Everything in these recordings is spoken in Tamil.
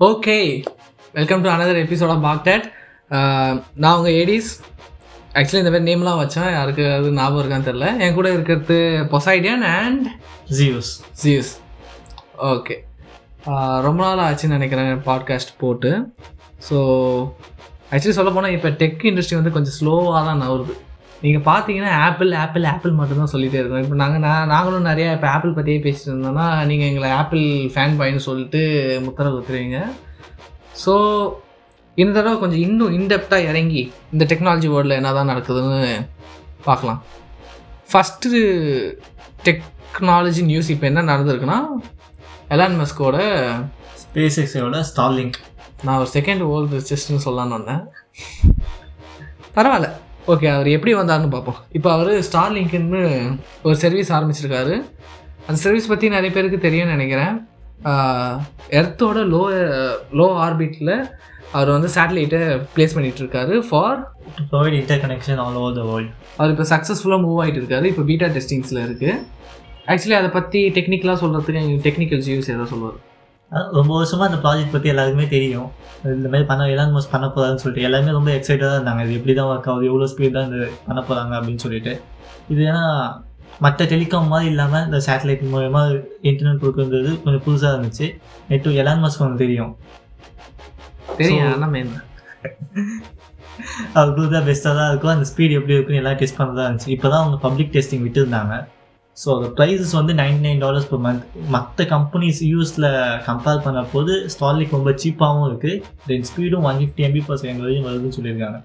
Okay welcome to another episode of பாக்டட் நான் உங்கள் ஏடிஸ் ஆக்சுவலி இந்த மாதிரி நேம்லாம் வச்சேன். யாருக்கு அது ஞாபகம் இருக்கான்னு தெரில என் கூட இருக்கிறது Poseidon and Zeus Zeus okay ரொம்ப நாள் ஆச்சுன்னு நினைக்கிறேன் பாட்காஸ்ட் போட்டு. ஸோ ஆக்சுவலி சொல்ல போனால் இப்போ டெக் இண்டஸ்ட்ரி வந்து கொஞ்சம் ஸ்லோவாக தான் நவருது நீங்கள் பார்த்தீங்கன்னா ஆப்பிள் ஆப்பிள் ஆப்பிள் மட்டும்தான் சொல்லிகிட்டே இருக்கோம். இப்போ நாங்கள் நான் நாங்களும் நிறையா இப்போ ஆப்பிள் பற்றியே பேசிட்டு இருந்தோம்னா நீங்கள் எங்களை ஆப்பிள் ஃபேன் பாயின்னு சொல்லிட்டு முத்திர குத்துறீங்க ஸோ இந்த தடவை கொஞ்சம் இன்னும் இன்டெப்த்தாக இறங்கி இந்த டெக்னாலஜி வேர்ல்டில் என்ன தான் நடக்குதுன்னு பார்க்கலாம். ஃபஸ்ட்டு டெக்னாலஜி நியூஸ் இப்போ என்ன நடந்திருக்குன்னா எலான் மஸ்கோட ஸ்பேஸ் எக்ஸோட ஸ்டார்லிங்க் நான் ஒரு செகண்ட் வேர்ல்டு ரிச்சஸ்ட்னு சொல்லலான்னு வந்தேன். பரவாயில்ல. ஓகே அவர் எப்படி வந்தாருன்னு பார்ப்போம். இப்போ அவர் ஸ்டார்லிங்க்னு ஒரு சர்வீஸ் ஆரம்பிச்சிருக்காரு. அந்த சர்வீஸ் பற்றி நிறைய பேருக்கு தெரியும்னு நினைக்கிறேன். எர்த்தோட லோ லோ ஆர்பிட்டில் அவர் வந்து சேட்டலைட்டை ப்ளேஸ் பண்ணிகிட்டு இருக்காரு for provide inter connection all over the world அவர் இப்போ சக்ஸஸ்ஃபுல்லாக மூவ் ஆகிட்டு இருக்காரு. இப்போ பீட்டா டெஸ்டிங்ஸில் இருக்குது ஆக்சுவலி அதை பற்றி டெக்னிக்கலாக சொல்கிறதுக்கு எங்களுக்கு டெக்னிக்கல் யூஸ் ஏதோ சொல்லுவார். ரொம்ப வருஷமாக அந்த ப்ராஜெக்ட் பற்றி எல்லாருக்குமே தெரியும். இந்த மாதிரி பண்ண எலான் மோஸ்ட் பண்ண போகிறான்னு சொல்லிட்டு எல்லாருமே ரொம்ப எக்ஸைட்டடாக இருந்தாங்க. இது எப்படி தான் ஒர்க் ஆகுது எவ்வளோ ஸ்பீட் தான் இது பண்ண போகிறாங்க அப்படின்னு சொல்லிட்டு. இது ஏன்னா மற்ற டெலிகாம் மாதிரி இல்லாமல் இந்த சேட்டலைட் மூலயமா இன்டர்நெட் கொடுக்குறது கொஞ்சம் புதுசாக இருந்துச்சு. நெட்டு எலான் மஸ்க் ஒன்று தெரியும். தெரியும் அது தான். பெஸ்ட்டாக தான் இருக்கும். அந்த ஸ்பீட் எப்படி இருக்குன்னு எல்லாம் டெஸ்ட் பண்ணதா இருந்துச்சு. இப்போ தான் அவங்க பப்ளிக் டெஸ்டிங் விட்டுருந்தாங்க. ஸோ அந்த ப்ரைஸஸ் வந்து ninety nine dollars per month மற்ற கம்பெனிஸ் யூஸில் கம்பேர் பண்ண போது ஸ்டார்லிக் ரொம்ப சீப்பாகவும் இருக்குது then ஸ்பீடும் one fifty MB per second வரையும் வருதுன்னு சொல்லியிருக்காங்க.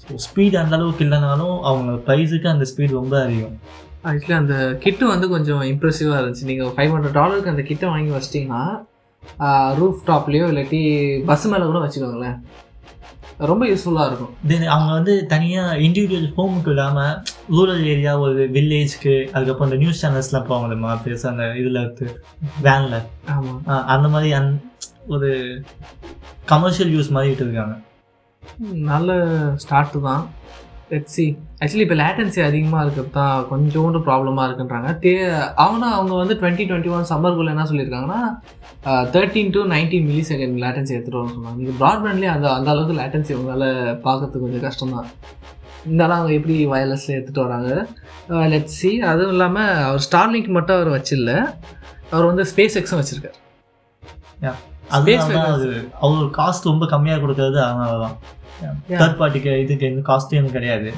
ஸோ ஸ்பீட் அந்த அளவுக்கு இல்லைனாலும் அவங்க ப்ரைஸுக்கு அந்த ஸ்பீட் ரொம்ப அதிகம். ஆக்சுவலி அந்த கிட்டு வந்து கொஞ்சம் இம்ப்ரெசிவாக இருந்துச்சு. நீங்கள் ஃபைவ் ஹண்ட்ரட் டாலருக்கு அந்த கிட்டை வாங்கி வச்சிட்டிங்கன்னா ரூஃப் டாப்லேயோ இல்லாட்டி பஸ் மேலே கூட வச்சுக்கோங்களேன். ரொம்ப யூஸ்ஃபுல்லாக இருக்கும். தென் அவங்க வந்து தனியாக இண்டிவிஜுவல் ஹோமுக்கு இல்லாமல் ரூரல் ஏரியா ஒரு வில்லேஜ்க்கு அதுக்கப்புறம் இந்த நியூஸ் சேனல்ஸ்லாம் போவாங்க தெரியுமா பெருசாக அந்த இதில் இருக்கு வேனில் ஆமாம் அந்த மாதிரி அந் ஒரு கமர்ஷியல் யூஸ் மாதிரி விட்டுருக்காங்க. நல்ல ஸ்டார்ட்டு தான். லெட்ஸி ஆக்சுவலி இப்போ லேட்டன்சி அதிகமாக இருக்கிறது தான் கொஞ்சோண்டு ப்ராப்ளமாக இருக்குன்றாங்க. தே ஆனால் அவங்க வந்து டுவெண்ட்டி டுவெண்ட்டி ஒன் சம்மருக்குள்ளே என்ன சொல்லியிருக்காங்கன்னா thirteen to nineteen millisecond latency எடுத்துகிட்டு வர சொன்னாங்க. நீங்கள் ப்ராட்பேண்ட்லேயே அந்த அந்த அளவுக்கு லேட்டன்சி உங்களால் பார்க்கறதுக்கு கொஞ்சம் கஷ்டம் தான் இருந்தாலும் அவங்க எப்படி வயர்லெஸில் எடுத்துகிட்டு வராங்க? லெட்ஸி அதுவும் இல்லாமல் அவர் ஸ்டார்லிங்க் மட்டும் அவர் வச்சில்ல. அவர் வந்து ஸ்பேஸ் எக்ஸும் வச்சுருக்கார். யா Space தான் அது அவங்க காஸ்ட் ரொம்ப கம்மியாக கொடுக்கறது அதனால தான் தேர்ட் பார்ட்டிக்கு இதுக்கு எந்த காஸ்ட்டும் எனக்கு கிடையாது.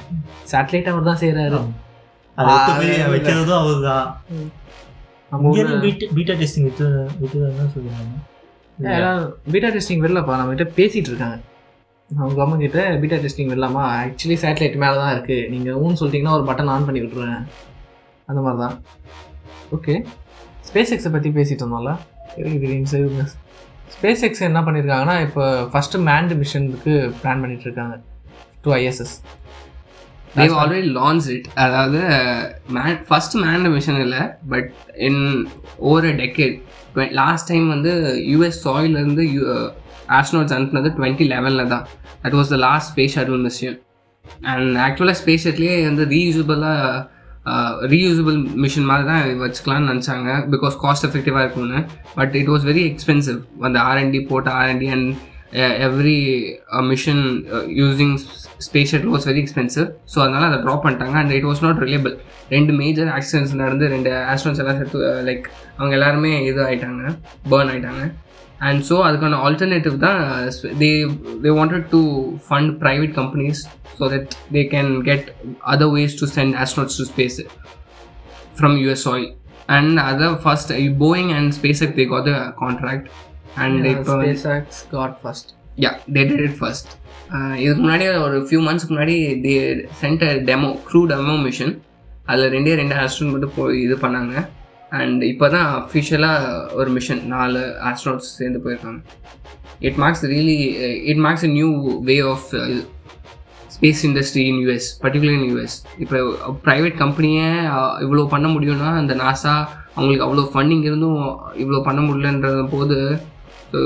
சேட்டலைட் அவர் தான் செய்கிறாரு அதை எடுத்து வைக்கிறதும் அவர் தான் பீட்டா டெஸ்டிங் விட்டு விட்டுதான் சொல்லுவாங்க பீட்டா டெஸ்டிங் வரலப்பா நம்ம கிட்ட பேசிகிட்டு இருக்காங்க. அவங்க கவர்மெண்ட் கிட்ட பீட்டா டெஸ்டிங் வரலாமா ஆக்சுவலி சேட்டலைட் மேலே தான் இருக்குது நீங்கள் ஊன்னு சொல்லிட்டீங்கன்னா ஒரு பட்டன் ஆன் பண்ணி விட்ருவேன் அந்த மாதிரி தான் ஓகே ஸ்பேஸ் எக்ஸை பற்றி பேசிகிட்டு இருந்தோம்ல இருக்கு ஸ்பேஸ் எக்ஸ் என்ன பண்ணியிருக்காங்கன்னா இப்போ ஃபஸ்ட்டு மேண்ட் மிஷனுக்கு பிளான் பண்ணிட்டு இருக்காங்க to ISS they've already launch it அதாவது மேன் ஃபர்ஸ்ட் மேன் மிஷன் இல்லை but in over decade last time வந்து யூஎஸ் சாயிலேருந்து யூ ஆஸ்ட்ரோட்ஸ் அனுப்புனது டுவெண்ட்டி லெவனில் தான். That was the last space shuttle mission and ஆக்சுவலாக ஸ்பேஸ் ஷட்லேயே வந்து ரீயூசபிளாக ரீயூசபிள் மிஷின் மாதிரி தான் வச்சுக்கலாம்னு நினச்சாங்க. பிகாஸ் காஸ்ட் எஃபெக்டிவாக இருக்கும்னு. But it was very expensive அந்த ஆர்என்டி போட்ட R and D and every mission using space shuttle was very expensive so அதனால் அதை ட்ராப் பண்ணிட்டாங்க. And it was not reliable ரெண்டு மேஜர் ஆக்சிடென்ட்ஸ் நடந்து ரெண்டு ஆஸ்ட்ரோன்ஸ் எல்லாம் சேர்த்து லைக் uh, அவங்க எல்லாருமே இது ஆகிட்டாங்க பேர்ன் ஆகிட்டாங்க அண்ட் ஸோ அதுக்கான ஆல்டர்னேட்டிவ் தான் they they wanted to fund private companies so that they can get other ways to send astronauts to space from US oil and அதை first Boeing and space they got the contract and இப்போ got first yeah they did it first இதுக்கு முன்னாடி ஒரு ஃபியூ மந்த்ஸ்க்கு முன்னாடி they sent demo crew demo mission அதில் ரெண்டே ரெண்டு ஆஸ்ட்ரோன் மட்டும் போய் இது பண்ணாங்க. அண்ட் இப்போ தான் அஃபிஷியலாக ஒரு மிஷன் நாலு ஆஸ்ட்ரோட்ஸ் சேர்ந்து போயிருக்காங்க. It marks really it marks a new way of space industry in US particular in US இப்போ ப்ரைவேட் கம்பெனியே இவ்வளோ பண்ண முடியும்னா அந்த நாசா அவங்களுக்கு அவ்வளோ ஃபண்டிங் இருந்தும் இவ்வளோ பண்ண முடியலன்றது போது so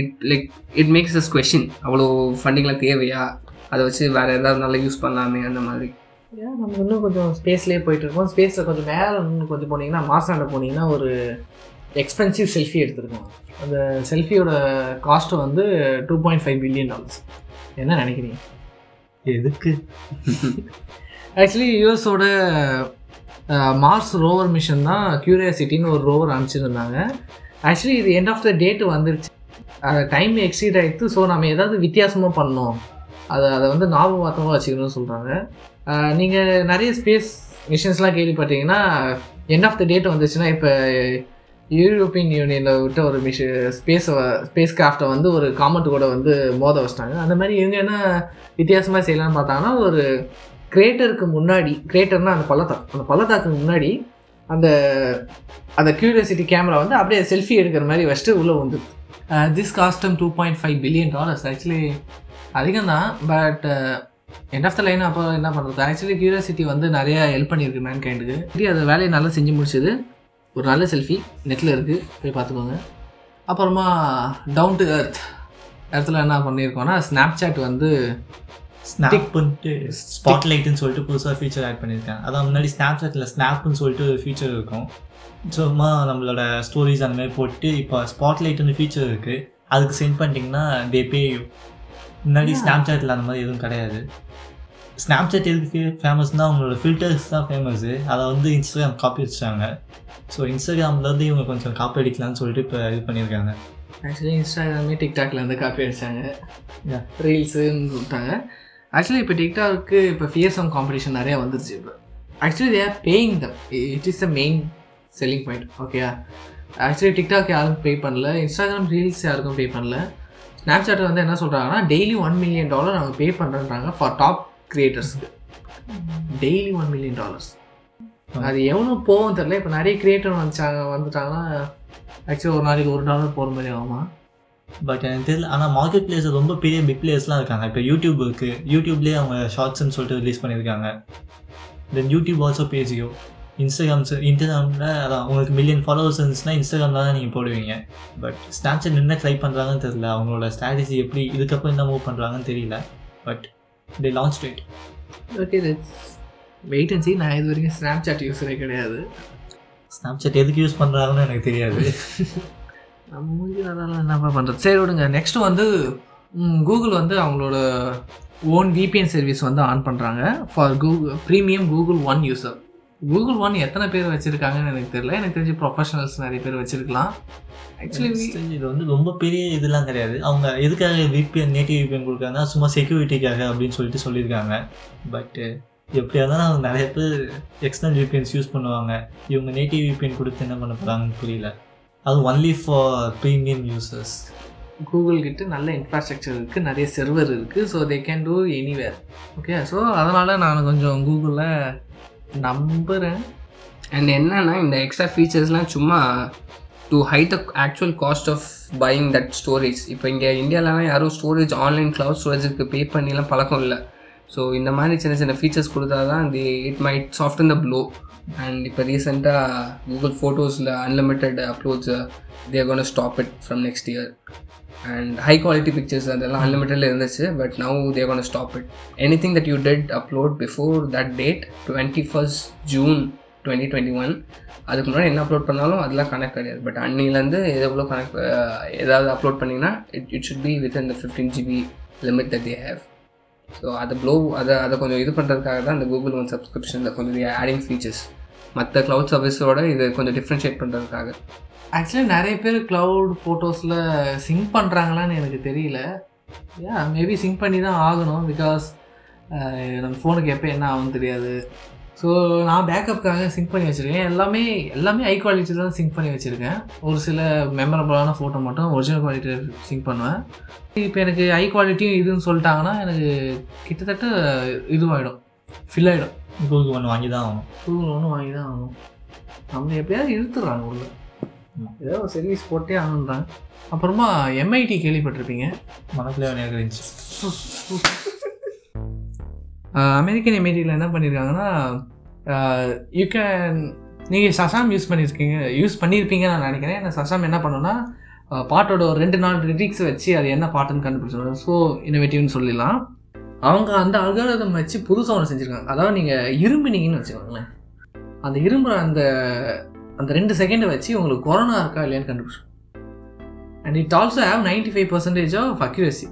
it like it makes us question அவ்வளோ ஃபண்டிங்லாம் தேவையா? அதை வச்சு வேறு எதாவது நல்லா யூஸ் பண்ணலாமே அந்த மாதிரி. ஏன்? நம்ம இன்னும் கொஞ்சம் ஸ்பேஸ்லேயே போயிட்டு இருக்கோம். ஸ்பேஸில் கொஞ்சம் மேலே கொஞ்சம் போனீங்கன்னா மாசாண்ட போனீங்கன்னா ஒரு எக்ஸ்பென்சிவ் செல்ஃபி எடுத்திருக்காங்க அந்த செல்ஃபியோட காஸ்ட்டு வந்து two point five billion dollars என்ன நினைக்கிறீங்க? எதுக்கு? ஆக்சுவலி யூஎஸோட மார்ஸ் ரோவர் மிஷன் தான் கியூரியாசிட்டின்னு ஒரு ரோவர் அனுப்பிச்சிருந்தாங்க. ஆக்சுவலி இது எண்ட் ஆஃப் த டேட் வந்துருச்சு. டைம் எக்ஸீட் ஆகிடுது ஸோ நம்ம ஏதாவது வித்தியாசமாக பண்ணோம் அதை அதை வந்து ஞாபகமாக வச்சுக்கணும்னு சொல்கிறாங்க நீங்கள் நிறைய ஸ்பேஸ் மிஷின்ஸ்லாம் கேள்விப்பட்டீங்கன்னா என் ஆஃப் த டேட் வந்துச்சுன்னா இப்போ யூரோப்பியன் யூனியனில் விட்ட ஒரு மிஷி ஸ்பேஸ் ஸ்பேஸ் கிராஃப்டை வந்து ஒரு காமெண்ட் கூட வந்து மோத வச்சிட்டாங்க. அந்த மாதிரி இவங்க என்ன வித்தியாசமாக செய்யலாம்னு பார்த்தாங்கன்னா ஒரு கிரேட்டருக்கு முன்னாடி கிரேட்டர்னால் அந்த பள்ளத்தாக்கு அந்த பள்ளத்தாக்குக்கு முன்னாடி அந்த அந்த க்யூரியாசிட்டி கேமரா வந்து அப்படியே செல்ஃபி எடுக்கிற மாதிரி வச்சுட்டு உள்ளே வந்துடுது this custom two point five billion dollars actually அதிகம் தான் but end of the line அப்போ என்ன பண்ணுறது ஆக்சுவலி கியூரியாசிட்டி வந்து நிறைய ஹெல்ப் பண்ணியிருக்கு மேன் கைண்டுக்கு அது வேலையை நல்லா செஞ்சு முடிச்சது. ஒரு நல்ல செல்ஃபி நெட்டில் இருக்குது போய் பார்த்துக்கோங்க. அப்புறமா டவுன் டு எர்த் இடத்துல என்ன பண்ணியிருக்கோன்னா ஸ்னாப்சாட் வந்து ஸ்னாப் பண்ணிட்டு ஸ்பாட்லைட்னு சொல்லிட்டு புதுசாக ஃபீச்சர் ஆட் பண்ணியிருக்காங்க. அதான் முன்னாடி ஸ்னாப்சாட்டில் ஸ்னாப்னு சொல்லிட்டு ஒரு ஃபீச்சர் இருக்கும். சும்மா நம்மளோட ஸ்டோரிஸ் அந்த மாதிரி போட்டு இப்போ ஸ்பாட்லைட்னு ஃபீச்சர் இருக்குது அதுக்கு சென்ட் பண்ணிட்டீங்கன்னா தே பே முன்னாடி ஸ்னாப்சாட்டில் அந்த மாதிரி எதுவும் கிடையாது. ஸ்னாப்சாட் எதுக்கு ஃபேமஸ்னால் அவங்களோட ஃபில்டர்ஸ் தான் ஃபேமஸ்ஸு அதை வந்து இன்ஸ்டாகிராம் காப்பி வச்சாங்க ஸோ இன்ஸ்டாகிராம்லேருந்து இவங்க கொஞ்சம் காப்பி அடிக்கலாம்னு சொல்லிட்டு இப்போ இது பண்ணியிருக்காங்க. ஆக்சுவலி இன்ஸ்டாகிராமே டிக்டாக்ல இருந்து காப்பி அடிச்சாங்க. ரீல்ஸுன்னு விட்டாங்க ஆக்சுவலி இப்போ டிக்டாக்கு இப்போ ஃபியர்சம் காம்படிஷன் நிறையா வந்துருச்சு இப்போ. Actually they are paying them it is the main selling point ஓகேயா ஆக்சுவலி டிக்டாக் யாரும் பே பண்ணல. இன்ஸ்டாகிராம் ரீல்ஸ் யாருக்கும் பே பண்ணல. ஸ்னாப்சாட் வந்து என்ன சொல்கிறாங்கன்னா டெய்லி ஒன் மில்லியன் டாலர் அவங்க பே பண்ணுறாங்க ஃபார் டாப் கிரியேட்டர்ஸ்க்கு டெய்லி ஒன் மில்லியன் டாலர்ஸ் அது எவ்வளோ போகும் தெரில இப்போ நிறைய கிரியேட்டர் வந்துச்சாங்க வந்துட்டாங்கன்னா ஆக்சுவலி ஒரு நாளைக்கு ஒரு டாலர் போகிற மாதிரி ஆகுமா? பட் எனக்கு தெரியல. ஆனால் மார்க்கெட் பிளேஸ் ரொம்ப பெரிய பிக் பிளேயர்ஸ்லாம் இருக்காங்க. இப்போ யூடியூப் இருக்குது யூடியூப்லேயே அவங்க ஷார்ட்ஸ்னு சொல்லிட்டு ரிலீஸ் பண்ணியிருக்காங்க. தென் யூடியூப் ஆல்சோ பேஜியோ இன்ஸ்டாகிராம் இன்ஸ்டாகிராமில் அதான் உங்களுக்கு மில்லியன் ஃபாலோவர்ஸ் இருந்துச்சுன்னா இன்ஸ்டாகிராம் தான் நீங்கள் போடுவீங்க. பட் ஸ்னாப்சாட் என்ன ட்ரை பண்ணுறாங்கன்னு தெரியல. அவங்களோட ஸ்ட்ராட்டஜி எப்படி இதுக்கப்புறம் என்ன மூவ் பண்ணுறாங்கன்னு தெரியல. But they launch date okay that's wait and see நான் இது வரைக்கும் ஸ்னாப்சாட் யூஸரே கிடையாது. ஸ்னாப்சாட் எதுக்கு யூஸ் பண்ணுறாங்கன்னு எனக்கு தெரியாது. நம்ம மூஞ்சி நல்லா என்னப்பா பண்ணுறது சரி விடுங்க. நெக்ஸ்ட்டு வந்து கூகுள் வந்து அவங்களோட ஓன் VPN சர்வீஸ் வந்து ஆன் பண்ணுறாங்க for Google premium Google one user Google one எத்தனை பேர் வச்சுருக்காங்கன்னு எனக்கு தெரியல. எனக்கு தெரிஞ்சு ப்ரொஃபஷனல்ஸ் நிறைய பேர் வச்சுருக்கலாம். ஆக்சுவலி இது வந்து ரொம்ப பெரிய இதெல்லாம் கிடையாது. அவங்க எதுக்காக விபிஎன் நேட்டிவ் விபிஎன் கொடுக்குறாங்கன்னா சும்மா செக்யூரிட்டிக்காக அப்படின்னு சொல்லிட்டு சொல்லியிருக்காங்க. பட்டு எப்படியா தான் அவங்க நிறைய பேர் எக்ஸ்டர்னல் விபிஎன்ஸ் யூஸ் பண்ணுவாங்க. இவங்க நேட்டிவ் விபிஎன் கொடுத்து என்ன பண்ண போகிறாங்கன்னு புரியல. அது only for premium users Google கிட்ட நல்ல இன்ஃப்ராஸ்ட்ரக்சர் இருக்குது நிறைய செர்வர் இருக்குது so they can do anywhere okay so அதனால் நான் கொஞ்சம் கூகுளில் நம்புகிறேன் அண்ட் என்னன்னா இந்த எக்ஸ்ட்ரா ஃபீச்சர்ஸ்லாம் சும்மா to hide the actual cost of buying that storage இப்போ இங்கே இந்தியாவிலலாம் யாரும் ஸ்டோரேஜ் ஆன்லைன் க்ளவுட் ஸ்டோரேஜுக்கு பே பண்ணிலாம் பழக்கம் இல்லை. ஸோ இந்த மாதிரி சின்ன சின்ன ஃபீச்சர்ஸ் கொடுத்தா தான் the it might soft the blow and இப்போ ரீசெண்டாக Google ஃபோட்டோஸில் unlimited uploads they're gone stop it from next year and high quality pictures அதெல்லாம் அன்லிமிட்டடில் இருந்துச்சு but now they're gone stop it anything that you did upload before that date twenty first June twenty twenty one அதுக்கு முன்னாடி என்ன அப்லோட் பண்ணாலும் அதெல்லாம் கனெக்ட் கிடையாது. பட் அன்னிலேருந்து எவ்வளோ கனெக்ட் ஏதாவது அப்லோட் பண்ணிங்கன்னா it it should be with இந்த fifteen GB limit that they have so அதை ப்ளோ அதை அதை கொஞ்சம் இது பண்ணுறதுக்காக தான் இந்த கூகுள் ஒன் சப்ஸ்கிரிப்ஷனில் கொஞ்சம் ஆடிங் ஃபீச்சர்ஸ் மற்ற க்ளவுட் சர்வீஸோட இது கொஞ்சம் டிஃப்ரென்ஷியேட் பண்ணுறதுக்காக ஆக்சுவலி நிறைய பேர் க்ளவுட் ஃபோட்டோஸில் சிங்க் பண்ணுறாங்களான்னு எனக்கு தெரியல. ஏன் மேபி சிங்க் பண்ணி தான் ஆகணும் பிகாஸ் நம்ம ஃபோனுக்கு எப்போ என்ன ஆகும்னு தெரியாது. ஸோ நான் பேக்கப்புக்காக சிங்க் பண்ணி வச்சுருக்கேன். எல்லாமே எல்லாமே ஹை குவாலிட்டி தான் சிங்க் பண்ணி வச்சுருக்கேன். ஒரு சில மெமரபுளான ஃபோட்டோ மட்டும் ஒரிஜினல் குவாலிட்டியில் சிங்க் பண்ணுவேன். இப்போ எனக்கு ஹை குவாலிட்டியும் இதுன்னு சொல்லிட்டாங்கன்னா எனக்கு கிட்டத்தட்ட இதுவாகிடும் ஃபில் ஆகிடும் கூகுள் ஒன்று வாங்கி தான் ஆகணும். கூகுள் ஒன்று வாங்கி தான் ஆகணும். நம்ம எப்படியாவது இழுத்துடுறாங்க உள்ள. ஏதோ ஒரு சர்வீஸ் போட்டே ஆகணுன்றாங்க. அப்புறமா எம்ஐடி கேள்விப்பட்டிருப்பீங்க. எனக்கு இருந்துச்சு? அமெரிக்கன் எம்ஐடியில் என்ன பண்ணியிருக்காங்கன்னா Uh, யூ கேன் நீங்கள் சசாம் யூஸ் பண்ணியிருக்கீங்க யூஸ் பண்ணியிருப்பீங்கன்னு நான் நினைக்கிறேன். ஏன்னா சசாம் என்ன பண்ணுன்னா uh, பாட்டோட ஒரு ரெண்டு நாள் லிரிக்ஸ் வச்சு அது என்ன பாட்டுன்னு கண்டுபிடிச்சிருக்காங்க ஸோ இன்னோவேட்டிவ்னு சொல்லிடலாம். அவங்க அந்த அல்காரதம் வச்சு புதுசாக ஒன்று செஞ்சுருக்காங்க. அதாவது நீங்கள் இரும்பினீங்கன்னு வச்சுக்கோங்களேன். அந்த இரும்புற அந்த அந்த ரெண்டு செகண்டை வச்சு உங்களுக்கு கொரோனா இருக்கா இல்லையான்னு கண்டுபிடிச்சோம் and it also have ninety five percentage of accuracy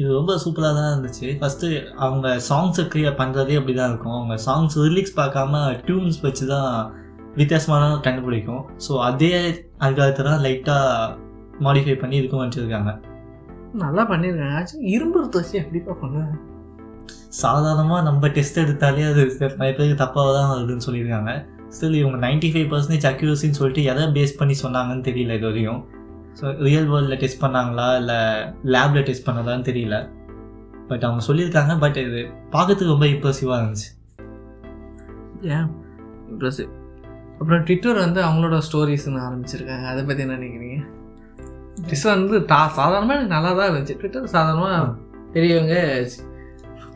இது ரொம்ப சூப்பராக தான் இருந்துச்சு. ஃபஸ்ட்டு அவங்க சாங்ஸை க்ரியேட் பண்ணுறதே அப்படி தான் இருக்கும். அவங்க சாங்ஸ் லிரிக்ஸ் பார்க்காம டியூன்ஸ் வச்சு தான் வித்தியாசமாக தான் கண்டுபிடிக்கும். ஸோ அதே அதுக்காக தான் லைட்டாக மாடிஃபை பண்ணி இதுக்கும் வச்சுருக்காங்க. நல்லா பண்ணியிருக்காங்க ஆக்சுவலி இரும்பு எடுத்து வச்சு எப்படிப்பா பண்ணுவேன் சாதாரணமாக நம்ம டெஸ்ட் எடுத்தாலே அது நிறைய பேருக்கு தப்பாக தான் வருதுன்னு சொல்லியிருக்காங்க. ஸ்டில் இவங்க நைன்டி ஃபைவ் பர்சன்டேஜ் அக்யூரசின்னு சொல்லிட்டு எதை பேஸ் பண்ணி சொன்னாங்கன்னு தெரியல இது வரையும். ஸோ ரியல் வேர்ல்டில் டெஸ்ட் பண்ணாங்களா? இல்லை லேபில் டெஸ்ட் பண்ணதான்னு தெரியல. பட் அவங்க சொல்லியிருக்காங்க பட் இது பார்க்கறதுக்கு ரொம்ப இம்ப்ரெசிவாக இருந்துச்சு. ஏன் இம்ப்ரெசிவ் அப்புறம் ட்விட்டர் வந்து அவங்களோட ஸ்டோரிஸ்னு ஆரம்பிச்சிருக்காங்க. அதை பற்றி என்ன நினைக்கிறீங்க? ட்விட்டர் வந்து தா சாதாரணமாக எனக்கு நல்லா தான் இருந்துச்சு ட்விட்டர் சாதாரணமாக பெரியவங்க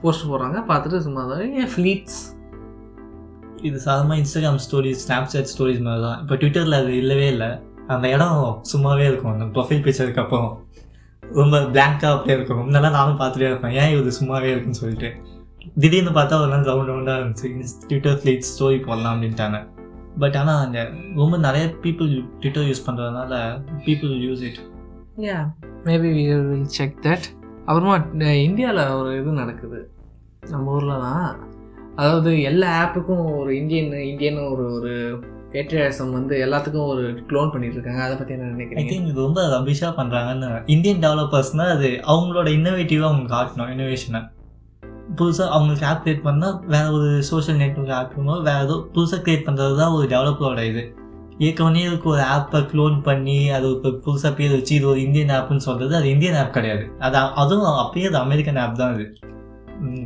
போஸ்ட் போடுறாங்க. பார்த்துட்டு சும்மா தான் ஏன் ஃப்ளீட்ஸ் இது சாதாரணமாக இன்ஸ்டாகிராம் ஸ்டோரிஸ் ஸ்னாப்சாட் ஸ்டோரிஸ் மாதிரி தான் இப்போ ட்விட்டரில் அது இல்லவே இல்லை. அந்த இடம் சும்மாவே இருக்கும். அந்த ப்ரொஃபைல் பிக்சருக்கு அப்புறம் ரொம்ப பிளாங்காக அப்படியே இருக்கும். முன்னெல்லாம் நானும் பார்த்துட்டே இருப்பேன். ஏன் இது சும்மாவே இருக்குன்னு சொல்லிட்டு. திடீர்னு பார்த்தா ஒரு நாள் ரவுண்ட் ரவுண்டாக இருந்துச்சு. ட்விட்டர் ஃப்ளீட் ஸ்டோரி போடலாம் அப்படின்ட்டாங்க. பட் ஆனால் அங்கே ரொம்ப நிறைய பீப்புள் ட்விட்டர் யூஸ் பண்ணுறதுனால people use it yeah maybe will check that அப்புறமா இந்தியாவில் ஒரு இது நடக்குது. நம்ம ஊரில் தான் அதாவது எல்லா ஆப்புக்கும் ஒரு இந்தியன் இந்தியன் ஒரு ஒரு பேட்ரியாசம் வந்து எல்லாத்துக்கும் ஒரு க்ளோன் பண்ணிட்டு இருக்காங்க அதை பற்றி என்ன ஐ நினைக்கிறீங்க? திங்க் இது ரொம்ப ரபிஷாக பண்ணுறாங்கன்னு இந்தியன் டெவலப்பர்ஸ்னால் அது அவங்களோட இன்னோவேட்டிவாக அவங்க காட்டணும் இன்னோவேஷனை புதுசாக அவங்களுக்கு ஆப் கிரியேட் பண்ணால் வேறு ஒரு சோஷியல் நெட்ஒர்க் ஆப் வேறு ஏதோ புதுசாக கிரியேட் பண்ணுறது தான் ஒரு டெவலப்பரோட இது. ஏற்கனவே இதுக்கு ஒரு ஆப்பை க்ளோன் பண்ணி அது இப்போ புதுசாக பேர் வச்சு இது ஒரு இந்தியன் ஆப்னு சொல்கிறது அது இந்தியன் ஆப் கிடையாது. அது அதுவும் அப்பயே அது அமெரிக்கன் ஆப் தான் அது.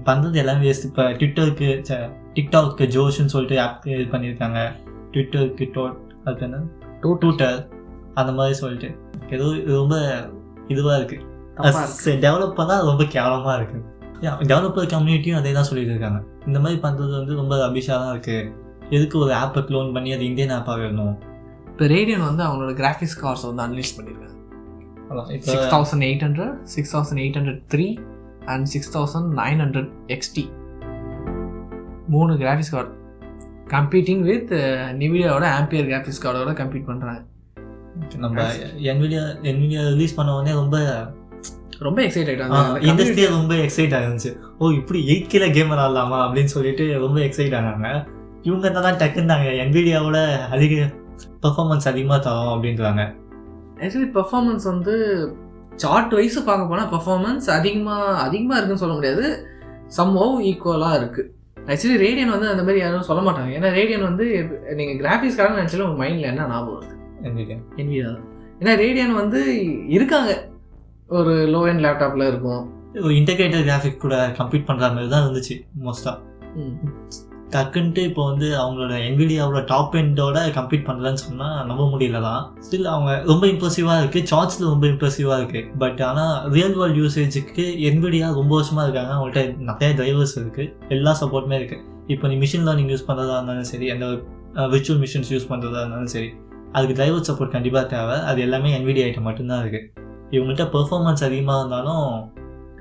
பண்ணுறது எல்லாமே வேஸ்ட் இப்போ ட்விட்டருக்கு டிக்டாக்கு ஜோஷ்னு சொல்லிட்டு ஆப் கிரியேட் பண்ணியிருக்காங்க. ட்விட்டருக்கு டோட் அது என்ன? டூட்டர் அந்த மாதிரி சொல்லிட்டு. ஏதோ இது ரொம்ப இதுவாக. இருக்குது டெவலப்பர் தான் ரொம்ப கேவலமாக இருக்குது டெவலப்பர் கம்யூனிட்டியும் அதே தான் சொல்லிட்டு இருக்காங்க. இந்த மாதிரி பண்ணுறது வந்து ரொம்ப அபிஷா தான் இருக்குது எதுக்கு ஒரு ஆப்பை க்ளோன் பண்ணி அது இந்தியன் ஆப்பாக வேணும் இப்போ ரேடியன் வந்து அவங்களோட கிராஃபிக்ஸ் கார்ஸ் வந்து அன்லீஸ் பண்ணியிருக்காங்க இப்போ six thousand eight hundred six thousand eight hundred three and six thousand nine hundred XT மூணு கிராஃபிக்ஸ் கார்டு கம்பீட்டிங் வித் நிவிடியாவோட ஆம்பியர் கிராஃபிக்ஸ் கார்டோட கம்பீட் பண்ணுறாங்க நம்ம என்விடியா என்விடியா ரிலீஸ் பண்ண உடனே ரொம்ப ரொம்ப எக்ஸைட் ஆகிட்டாங்க இண்டஸ்ட்ரியே ரொம்ப எக்ஸைட் ஆயிருந்துச்சு. ஓ இப்படி எயிட் கிலோ கேம் விளாட்லாமா அப்படின்னு சொல்லிட்டு ரொம்ப எக்ஸைட் ஆனாங்க. இவங்க தான் டக்குந்தாங்க என்விடியாவோட அதிக பெர்ஃபார்மன்ஸ் அதிகமாக தரோம் அப்படின்றாங்க. ஆக்சுவலி பெர்ஃபார்மன்ஸ் வந்து சார்ட் வைஸ் பார்க்க போனால் பெர்ஃபார்மன்ஸ் அதிகமாக அதிகமாக இருக்குன்னு சொல்ல முடியாது. சம்ஹவ் ஈக்குவலாக இருக்குது ஆக்சுவலி ரேடியன் வந்து அந்த மாதிரி யாரும் சொல்ல மாட்டாங்க. ஏன்னா ரேடியன் வந்து நீங்கள் கிராஃபிக்ஸ்க்காக நினச்சாலும் உங்கள் மைண்டில் என்ன ஞாபகம் வருது? என்விடியா தான் ஏன்னா ரேடியன் வந்து இருக்காங்க. ஒரு லோ எண்ட் லேப்டாப்பில் இருக்கும். ஒரு இன்டகிரேட்டட் கிராஃபிக் கூட கம்ப்ளீட் பண்ணுற மாதிரி தான் இருந்துச்சு மோஸ்ட்டாக. டக்குன்ட்டு இப்போ வந்து அவங்களோட என்விடியாவோட டாப் எண்டோட கம்ப்ளீட் பண்ணலன்னு சொன்னால் நம்ப முடியல தான். ஸ்டில் அவங்க ரொம்ப இம்ப்ரெசிவாக இருக்குது சார்ட்ஸில் ரொம்ப இம்ப்ரெசிவாக இருக்குது பட் ஆனால் ரியல் வேர்ல்ட் யூசேஜுக்கு என்விடியா ரொம்ப வருஷமாக இருக்காங்க. அவங்கள்ட்ட நிறைய டிரைவர்ஸ் இருக்குது எல்லா சப்போர்ட்டுமே இருக்குது இப்போ நீ மிஷின் லேர்னிங் யூஸ் பண்ணுறதா இருந்தாலும் சரி எந்த விர்ச்சுவல் மிஷின்ஸ் யூஸ் பண்ணுறதா இருந்தாலும் சரி அதுக்கு டிரைவர் சப்போர்ட் கண்டிப்பாக தேவை. அது எல்லாமே என்விடியா ஐட்டம் மட்டும்தான் இருக்குது இவங்கள்ட்ட பெர்ஃபார்மன்ஸ் அதிகமாக இருந்தாலும்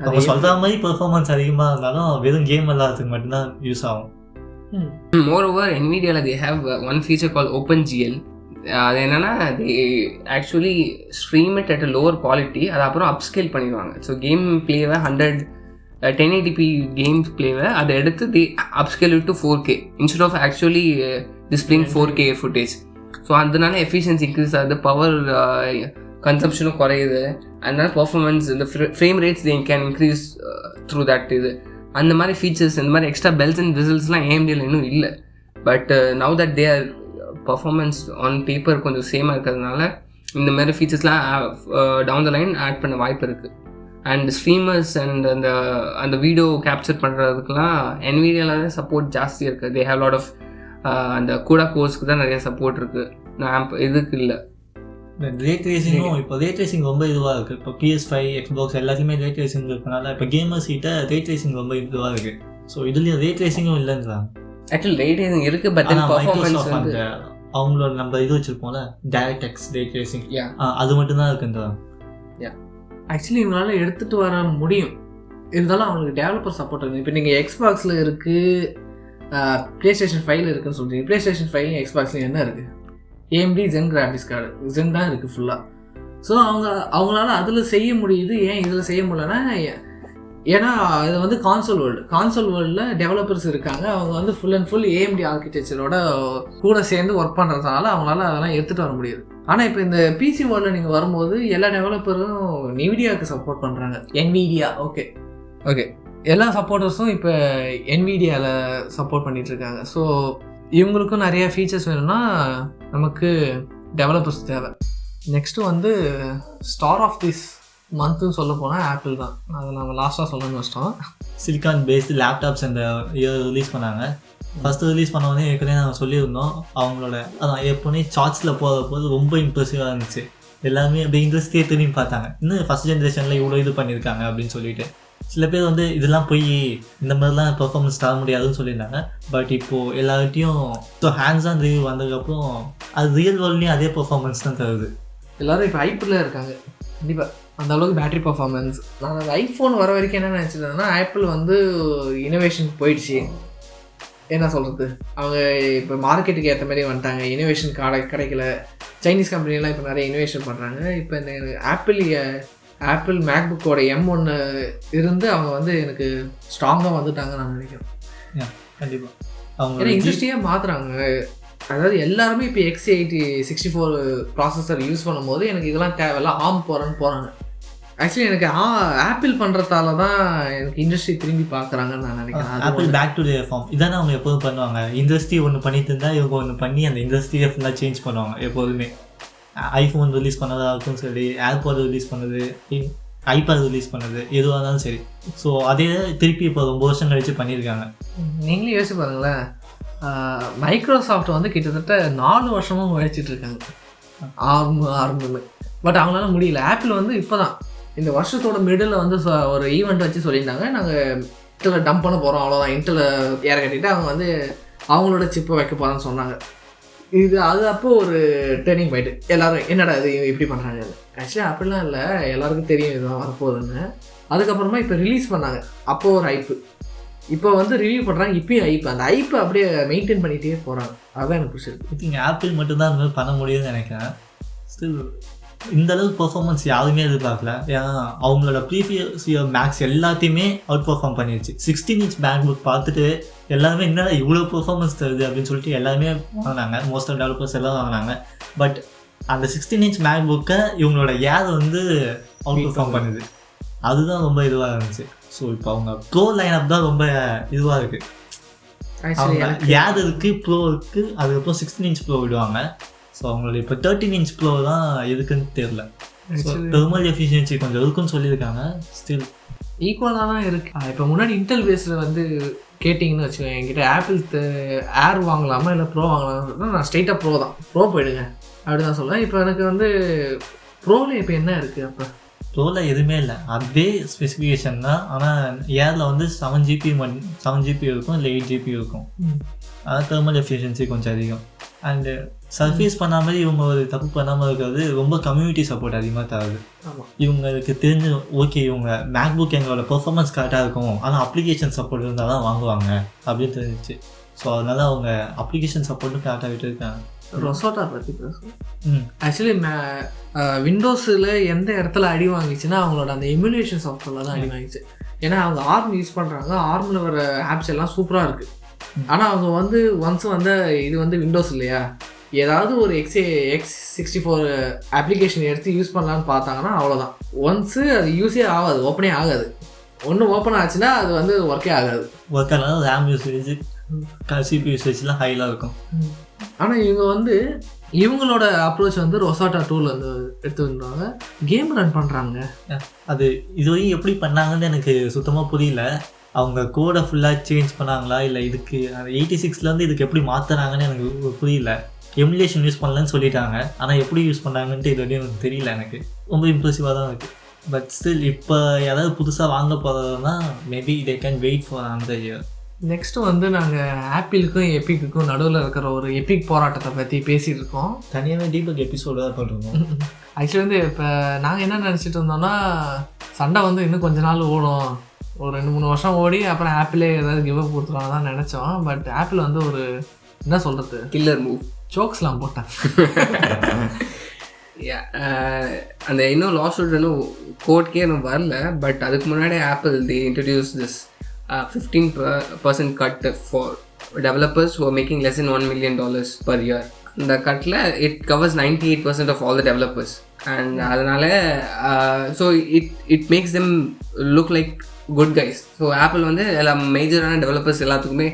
அவங்க சொல்கிற மாதிரி பெர்ஃபார்மன்ஸ் அதிகமாக இருந்தாலும் வெறும் கேம் விளாட்றதுக்கு மட்டும்தான் யூஸ் ஆகும். Moreover என்விடியாவில் they have one feature call open GL அது என்னன்னா they actually stream it at lower quality அது அப்புறம் அப்ஸ்கேல் பண்ணிடுவாங்க. So game பிளேவை hundred ten eighty p games பிளேவை அதை எடுத்து the upscale to four K instead of actually displaying four K footage so அதனால எஃபிஷியன்சி இன்க்ரீஸ் ஆகுது பவர் கன்சம்ஷனும் குறையுது. அதனால பர்ஃபார்மன்ஸ் இந்த frame rates they can increase through that இது. அந்த மாதிரி ஃபீச்சர்ஸ் இந்த மாதிரி எக்ஸ்ட்ரா பெல்ஸ் அண்ட் விசில்ஸ்லாம் ஏஎம்டியில் இன்னும் இல்லை. But now that they are performance on paper கொஞ்சம் சேமாக இருக்கிறதுனால இந்த மாதிரி ஃபீச்சர்ஸ்லாம் டவுன் த லைன் ஆட் பண்ண வாய்ப்பு இருக்குது அண்ட் ஸ்ட்ரீமர்ஸ் அண்ட் அந்த அந்த வீடியோ கேப்சர் பண்ணுறதுக்கெலாம் என்விடியாவில் தான் சப்போர்ட் ஜாஸ்தி இருக்குது தே ஹேவ் லாட் ஆஃப் அந்த கூடா கோர்ஸ்க்கு தான் நிறைய சப்போர்ட் இருக்குது நான் இதுக்கு இல்லை. ரேட் ரேசிங்கும் இப்போ ரேட் ரேசிங் ரொம்ப இதுவாக இருக்குது இப்போ பிஎஸ் ஃபைவ் எக்ஸ்பாக்ஸ் எல்லாத்தையுமே ரேட் ரேசிங் இருக்கனால இப்போ கேமர்ஸ் கிட்ட ரேட் ரேசிங் ரொம்ப இதுவாக இருக்குது ஸோ இதுலேயும் ரேட் ரேசிங்கும் இல்லைன்றாங்க ஆக்சுவலி ரேட்டிங் இருக்குது பட் பர்ஃபார்மன்ஸ் அந்த அவங்களோட நம்ம இது வச்சுருப்போம்ல DirectX ray tracing Yeah. அது மட்டும்தான் இருக்குன்றாங்க ஆக்சுவலி இவங்களால எடுத்துகிட்டு வர முடியும். இருந்தாலும் அவங்களுக்கு டெவலப்பர் சப்போர்ட் இருக்குது இப்போ நீங்கள் எக்ஸ்பாக்ஸில் இருக்குது ப்ளே ஸ்டேஷன் ஃபைவ்ல இருக்குன்னு சொல்கிறீங்க ப்ளே ஸ்டேஷன் ஃபைவ்லையும் எக்ஸ்பாக்ஸ்லையும் என்ன இருக்குது AMD Zen graphics card Zen தான் இருக்குது ஃபுல்லாக ஸோ அவங்க அவங்களால அதில் செய்ய முடியுது ஏன் இதில் செய்ய முடியலன்னா ஏன்னா இது வந்து கான்சோல் வேர்ல்டு கான்சோல் வேர்ல்டில் டெவலப்பர்ஸ் இருக்காங்க. அவங்க வந்து ஃபுல் அண்ட் ஃபுல் ஏஎம்டி ஆர்கிடெக்சரோட கூட சேர்ந்து ஒர்க் பண்ணுறதுனால அவங்களால அதெல்லாம் எடுத்துகிட்டு வர முடியாது. ஆனால் இப்போ இந்த பிசி வேர்ல்டில் நீங்கள் வரும்போது எல்லா டெவலப்பரும் நிவிடியாவுக்கு சப்போர்ட் பண்ணுறாங்க என்விடியா ஓகே ஓகே எல்லா சப்போர்ட்டர்ஸும் இப்போ என்விடியாவில் சப்போர்ட் பண்ணிட்டு இருக்காங்க. ஸோ இவங்களுக்கும் நிறைய ஃபீச்சர்ஸ் வேணும்னா நமக்கு டெவலப்பர்ஸ் தேவை. நெக்ஸ்ட்டு வந்து ஸ்டார் ஆஃப் திஸ் மந்த்துன்னு சொல்ல போனால் ஆப்பிள் தான். அதை நம்ம லாஸ்ட்டாக சொல்லணும்னு வச்சிட்டோம் சிலிக்கான் பேஸ்டு லேப்டாப்ஸ் அந்த இயர் ரிலீஸ் பண்ணாங்க ஃபஸ்ட்டு ரிலீஸ் பண்ணவொடனே ஏற்கனவே நாங்கள் சொல்லியிருந்தோம். அவங்களோட அதான் எப்போனே சார்ட்ஸில் போகிற போது ரொம்ப இம்ப்ரெசிவாக இருந்துச்சு. எல்லாருமே அப்படி இன்ட்ரெஸ்டே திரும்பி பார்த்தாங்க. இன்னும் ஃபஸ்ட் ஜென்ரேஷனில் இவ்வளோ இது பண்ணியிருக்காங்க அப்படின்னு சொல்லிட்டு. சில பேர் வந்து இதெல்லாம் போய் இந்த மாதிரிலாம் பெர்ஃபார்மன்ஸ் தர முடியாதுன்னு சொல்லியிருந்தாங்க. பட் இப்போது எல்லார்கிட்டையும் ஸோ ஹேண்ட்ஸ் ஆன் ரிவ்யூ வந்ததுக்கப்புறம் அது ரியல் வேர்ல்ட்லேயும் அதே பெர்ஃபார்மன்ஸ் தான் தருது. எல்லாரும் இப்போ ஐபிளில் இருக்காங்க. கண்டிப்பாக அந்த அளவுக்கு பேட்டரி பர்ஃபார்மன்ஸ் நான் அந்த ஐஃபோன் வர வரைக்கும் என்ன நினச்சிருந்தேன்னா ஆப்பிள் வந்து இனோவேஷன் போயிடுச்சு. என்ன சொல்கிறது அவங்க இப்போ மார்க்கெட்டுக்கு ஏற்ற மாதிரி வந்துட்டாங்க. இனோவேஷன் கடை கிடைக்கல. சைனீஸ் கம்பெனிலாம் இப்போ நிறைய இனோவேஷன் பண்ணுறாங்க இப்போ இந்த ஆப்பிள் ஆப்பிள் மேக்புக்கோட எம் ஒன்று இருந்து அவங்க வந்து எனக்கு ஸ்ட்ராங்காக வந்துட்டாங்கன்னு நான் நினைக்கிறேன். கண்டிப்பாக அவங்க இண்டஸ்ட்ரியே மாற்றுறாங்க அதாவது எல்லாருமே இப்போ X eighty sixty four processor use பண்ணும்போது எனக்கு இதெல்லாம் தேவையில்ல ஆம் போகிறேன்னு போகிறாங்க ஆக்சுவலி எனக்கு ஆ ஆப்பிள் பண்ணுறதால தான் எனக்கு இண்டஸ்ட்ரி திரும்பி பார்க்குறாங்கன்னு நான் நினைக்கிறேன். Apple. Back to the form இதானே அவங்க எப்போதும் பண்ணுவாங்க. இண்டஸ்ட்ரி ஒன்று பண்ணிட்டு இருந்தா இவங்க ஒன்று பண்ணி அந்த இண்டஸ்ட்ரியை ஃபுல்லாக சேஞ்ச் பண்ணுவாங்க எப்போதுமே. ஐஃபோன் ரிலீஸ் பண்ணதாகட்டும் சரி ஏர்பாட் ரிலீஸ் பண்ணது ஐபேட் ரிலீஸ் பண்ணது எதுவாக இருந்தாலும் சரி. ஸோ அதே திருப்பி இப்போ ரொம்ப வருஷம் கழிச்சு பண்ணியிருக்காங்க நீங்களே யோசிச்சு பாருங்களேன். மைக்ரோசாஃப்ட் வந்து கிட்டத்தட்ட நாலு வருஷமும் உழைச்சிட்டு இருக்காங்க. ஆர்ம் ஆர்முன்னு. பட் அவங்களால முடியல. ஆப்பிள் வந்து இப்போ தான் இந்த வருஷத்தோட மிடில் வந்து ஒரு ஈவெண்ட் வச்சு சொல்லியிருந்தாங்க. நாங்கள் இன்டரில் டம்ப் பண்ண போகிறோம் அவ்வளோதான் இன்டரில் ஏற கட்டிட்டு அவங்க வந்து அவங்களோட சிப்பை வைக்க போகிறோன்னு சொன்னாங்க. இது அது அப்போ ஒரு டேர்னிங் பாயிண்ட் எல்லாரும் என்னடா இது இப்படி பண்ணுறாங்க ஆக்சுவலி அப்படிலாம் இல்லை. எல்லாருக்கும் தெரியும் இதுதான் வரப்போகுதுன்னு. அதுக்கப்புறமா இப்போ ரிலீஸ் பண்ணாங்க. அப்போது ஒரு ஐப்பு இப்போ வந்து ரிவ்யூ பண்ணுறாங்க இப்பயும் ஐப்பு அந்த ஐப்பை அப்படியே மெயின்டைன் பண்ணிகிட்டே போகிறாங்க அதுதான் எனக்கு பிடிச்சிருக்கு. ஐ ஆப்பிள் மட்டும்தான் அந்த மாதிரி பண்ண முடியும்னு நினைக்கிறேன். ஸ்டில் இந்த அளவுக்கு பெர்ஃபார்மன்ஸ் யாருமே எதிர்பார்க்கல. ஏன்னா அவங்களோட ப்ரீவியஸ் இயர் மேக்ஸ் எல்லாத்தையுமே அவுட் பெர்ஃபார்ம் பண்ணிடுச்சு சிக்ஸ்டீன் இன்ச் பேக் புக் பார்த்துட்டு எல்லாருமே என்னடா இவ்வளோ பெர்ஃபார்மன்ஸ் தருது அப்படின்னு சொல்லிட்டு எல்லாருமே வாங்கினாங்க. மோஸ்ட் ஆஃப் டெவலப்பர்ஸ் எல்லாம் வாங்கினாங்க. பட் அந்த சிக்ஸ்டீன் இன்ச் மேக் புக்கை இவங்களோட ஏர் வந்து அவுட் பெர்ஃபார்ம் பண்ணுது. அதுதான் ரொம்ப இதுவாக இருந்துச்சு. ஸோ இப்போ அவங்க ப்ரோ லைனப் தான் ரொம்ப இதுவாக இருக்குது யார் இருக்கு ப்ரோ இருக்கு அதுக்கப்புறம் சிக்ஸ்டீன் இன்ச் ப்ரோ விடுவாங்க. ஸோ அவங்களோட இப்போ தேர்ட்டின் இன்ச் ப்ரோ தான் எதுக்குன்னு தெரியல. தெர்மல் எஃபிஷியன்சி கொஞ்சம் இருக்குன்னு சொல்லியிருக்காங்க. ஸ்டில் ஈக்குவலாக தான் இருக்குது இப்போ முன்னாடி இன்டெல் பேஸில் வந்து கேட்டிங்கன்னு வச்சுக்கோங்க என்கிட்ட ஆப்பிள் ஏர் வாங்கலாமா இல்லை ப்ரோ வாங்கலாமா நான் ஸ்ட்ரைட்டாக ப்ரோ தான். ப்ரோ போயிடுங்க. அப்படி தான் சொல்லுவேன். இப்போ எனக்கு வந்து ப்ரோவில் இப்போ என்ன இருக்குது அப்போ? ப்ரோவில் எதுவுமே இல்லை. அதே ஸ்பெசிஃபிகேஷன் தான். ஆனால் ஏரில் வந்து செவன் ஜிபி மட் செவன் ஜிபி இருக்கும் இல்லை எயிட் ஜிபி இருக்கும். அதான் தெர்மல் எஃபிஷியன்சி கொஞ்சம் அதிகம். அண்டு சர்ஃபேஸ் பண்ணாமல் இவங்க ஒரு தப்பு பண்ணாமல் இருக்கிறது ரொம்ப கம்யூனிட்டி சப்போர்ட் அதிகமாக தருது இவங்களுக்கு தெரிஞ்சு ஓகே இவங்க மேக்புக் எங்களோட பெர்ஃபார்மன்ஸ் கரெக்டாக இருக்கும். ஆனால் அப்ளிகேஷன் சப்போர்ட் இருந்தால் தான் வாங்குவாங்க அப்படின்னு தெரிஞ்சிச்சு. ஸோ அதனால அவங்க அப்ளிகேஷன் சப்போர்ட்டும் கரெக்டாக விட்டுருக்காங்க. ரொசோட்டா பற்றி பேசுவோம். ம். ஆக்சுவலி விண்டோஸில் எந்த இடத்துல அடி வாங்கிச்சுன்னா அவங்களோட அந்த எமுலேஷன் சாஃப்ட்வேரில் தான் அடி வாங்கிச்சு. ஏன்னா அவங்க ஆர்ம் யூஸ் பண்ணுறாங்க ஆர்மில் வர ஆப்ஸ் எல்லாம் சூப்பராக இருக்குது ஆனால் அவங்க வந்து ஒன்ஸ் வந்து இது வந்து விண்டோஸ் இல்லையா? ஏதாவது ஒரு X X sixty four application எடுத்து யூஸ் பண்ணலான்னு பார்த்தாங்கன்னா அவ்வளோதான் ஒன்ஸு அது யூஸே ஆகாது ஓப்பனே ஆகாது. ஒன்று ஓப்பன் ஆச்சுன்னா அது வந்து ஒர்க்கே ஆகாது. ஒர்க் ஆனால் ரேம் யூசேஜ் சிபி யூசேஜ்லாம் ஹைலாக இருக்கும். ஆனால் இவங்க வந்து இவங்களோட அப்ரோச் வந்து ரொசாட்டா டூல் வந்து எடுத்து வந்துருவாங்க கேம் ரன் பண்ணுறாங்க அது இதுவரையும் எப்படி பண்ணாங்கன்னு எனக்கு சுத்தமாக புரியல. அவங்க கோடை ஃபுல்லாக சேஞ்ச் பண்ணாங்களா? இல்லை இதுக்கு எயிட்டி சிக்ஸ்லேருந்து இதுக்கு எப்படி மாற்றுறாங்கன்னு எனக்கு புரியல. எமுலேஷன் யூஸ் பண்ணலன்னு சொல்லிட்டாங்க. ஆனால் எப்படி யூஸ் பண்ணாங்கன்ட்டு இது வரையும் எனக்கு தெரியல எனக்கு. ரொம்ப இம்ப்ரெசிவாக தான் இருக்குது பட் ஸ்டில் இப்போ யாராவது புதுசாக வாங்க போகிறதுனா maybe they can wait for அந்த இயர் நெக்ஸ்ட்டு வந்து நாங்கள் ஆப்பிளுக்கும் எப்பிக்குக்கும் நடுவில் இருக்கிற ஒரு எப்பிக் போராட்டத்தை பற்றி பேசிகிட்டு இருக்கோம். தனியாகவே டீபக் எபிசோடு தான் பண்ணுறோம் ஆக்சுவலி வந்து இப்போ நாங்கள் என்ன நினச்சிட்டு இருந்தோம்னா சண்டை வந்து இன்னும் கொஞ்ச நாள் ஓடும். ஒரு ரெண்டு மூணு வருஷம் ஓடி அப்புறம் ஆப்பிளே ஏதாவது கிவ் அப் கொடுத்துருவாங்க தான் நினச்சோம். பட் ஆப்பிள் வந்து ஒரு என்ன சொல்கிறது கில்லர் மூவ் ஜோக்ஸ்லாம் போட்டான். அந்த இன்னும் லாஸ் இன்னும் கோர்ட்கே இன்னும் வரல பட் அதுக்கு முன்னாடி Apple the introduce this fifteen percent cut for developers oh making less in one million dollars per year இந்த கட்டில் it covers ninety eight percent of all the developers and அதனால் so it it makes them look like good guys so Apple வந்து எல்லா மேஜரான டெவலப்பர்ஸ் எல்லாத்துக்குமே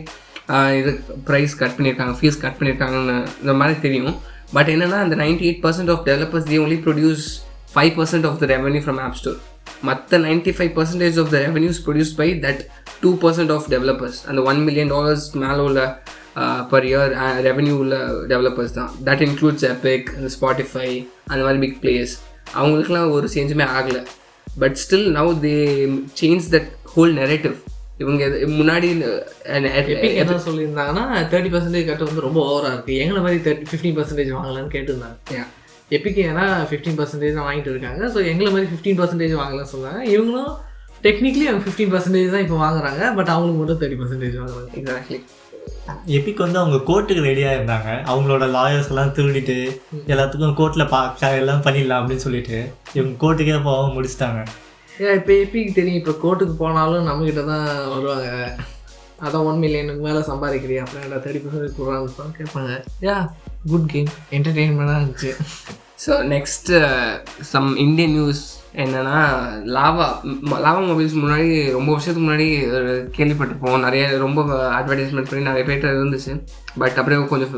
இது ப்ரைஸ் கட் பண்ணியிருக்காங்க ஃபீஸ் கட் பண்ணியிருக்காங்கன்னு இந்த மாதிரி தெரியும். பட் என்னென்னா அந்த ninety eight percent of developers the only produce five percent of the revenue from App Store மற்ற ninety five percentage of the revenues produce by that two percent of developers அந்த ஒன் மில்லியன் டாலர்ஸ் மேலே உள்ள பர் இயர் ரெவன்யூ உள்ள டெவலப்பர்ஸ் தான். தட் இன்க்ளூட்ஸ் எபிக் ஸ்பாட்டிஃபை அந்த மாதிரி பிக் பிளேயர்ஸ் அவங்களுக்குலாம் ஒரு சேஞ்சுமே ஆகலை. But still now they change that whole narrative இவங்க எது- முன்னாடி எபிக் என்ன சொல்லியிருந்தாங்கன்னா தேர்ட்டி பர்சன்டேஜ் கட்டு வந்து ரொம்ப ஓவராக இருக்குது எங்களை மாதிரி தேர்ட்டி ஃபிஃப்டீன் பர்சன்டேஜ் வாங்கலாம்னு கேட்டிருந்தாங்க. எபிக் ஏன்னா ஃபிஃப்டீன் பர்சன்டேஜ் தான் வாங்கிட்டு இருக்காங்க. ஸோ எங்களை மாதிரி ஃபிஃப்டீன் பர்சன்டேஜ் வாங்கலாம்னு சொன்னாங்க இவங்களும் டெக்னிக்கலி அவங்க ஃபிஃப்டீன் பர்சன்டேஜ் தான் இப்போ வாங்குறாங்க. பட் அவங்களுக்கு மட்டும் தேர்ட்டி பர்சன்டேஜ் வாங்குறாங்க. எக்ஸாக்ட்லி எபிக் வந்து அவங்க கோர்ட்டுக்கு ரெடியாக இருந்தாங்க அவங்களோட லாயர்ஸ் எல்லாம் திருடிட்டு எல்லாத்துக்கும் கோர்ட்டில் பார்க்க எல்லாம் பண்ணிடலாம் அப்படின்னு சொல்லிட்டு இவங்க கோர்ட்டுக்கே போகாம முடிச்சிட்டாங்க. இப்போ எபிக் தெரியும் இப்போ கோர்ட்டுக்கு போனாலும் நம்மக்கிட்ட தான் வருவாங்க. அதான் ஒன் மில்லியனுக்கு மேலே சம்பாதிக்கிறியா? அப்புறம் தேர்ட்டி பர்சன்டேஜ் கொடுறாங்க கேட்பாங்க யா குட் கேம் என்டர்டெயின்மெண்ட்டாக இருந்துச்சு. So next some Indian news என்னென்னா லாவா லாவா மொபைல்ஸ் முன்னாடி ரொம்ப வருஷத்துக்கு முன்னாடி அஹ், கேள்விப்பட்டிருப்போம். நிறைய ரொம்ப அட்வர்டைஸ்மெண்ட் பண்ணி நிறைய பேர்ட்ட இருந்துச்சு. பட் அப்படியே கொஞ்சம்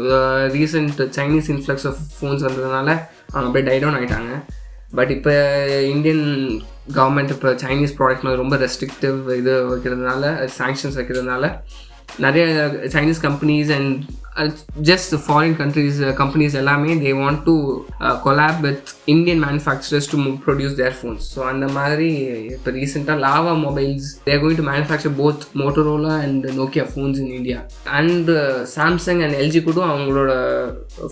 recent Chinese influx of phones வந்ததுனால அவங்க அப்படியே டைடவுன் ஆகிட்டாங்க பட் இப்போ இந்தியன் கவர்மெண்ட் இப்போ சைனீஸ் ப்ராடக்ட் மேலே ரொம்ப ரெஸ்ட்ரிக்டிவ் இது வைக்கிறதுனால சாங்ஷன்ஸ் வைக்கிறதுனால நிறைய Chinese companies and just foreign countries companies எல்லாமே they want to collab with Indian manufacturers to produce their phones so அந்த மாதிரி இப்போ ரீசெண்டாக Lava mobiles they're going to manufacture both Motorola and Nokia phones in India and Samsung and LG கூட அவங்களோட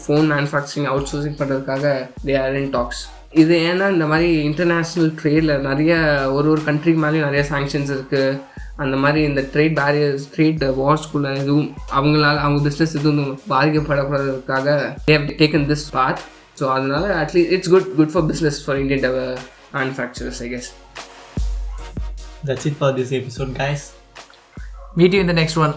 ஃபோன் மேனுஃபேக்சரிங் அவுட் சோர்சிங் பண்ணுறதுக்காக தே ஆர் இன் டாக்ஸ் இது ஏன்னா இந்த மாதிரி இன்டர்நேஷ்னல் ட்ரேடில் நிறைய ஒரு ஒரு கண்ட்ரிக்கு மேலேயும் நிறைய சாங்ஷன்ஸ் இருக்குது அந்த மாதிரி இந்த ட்ரேட் பேரியர்ஸ் ட்ரேட் வார்ஸ்குள்ளே எதுவும் அவங்களால அவங்க பிஸ்னஸ் எதுவும் பாதிக்கப்படக்கூடாததுக்காக they've taken this path so அதனால at least it's good good for business for Indian manufacturers I guess that's it for this episode guys. Meet you இந்த நெக்ஸ்ட் ஒன்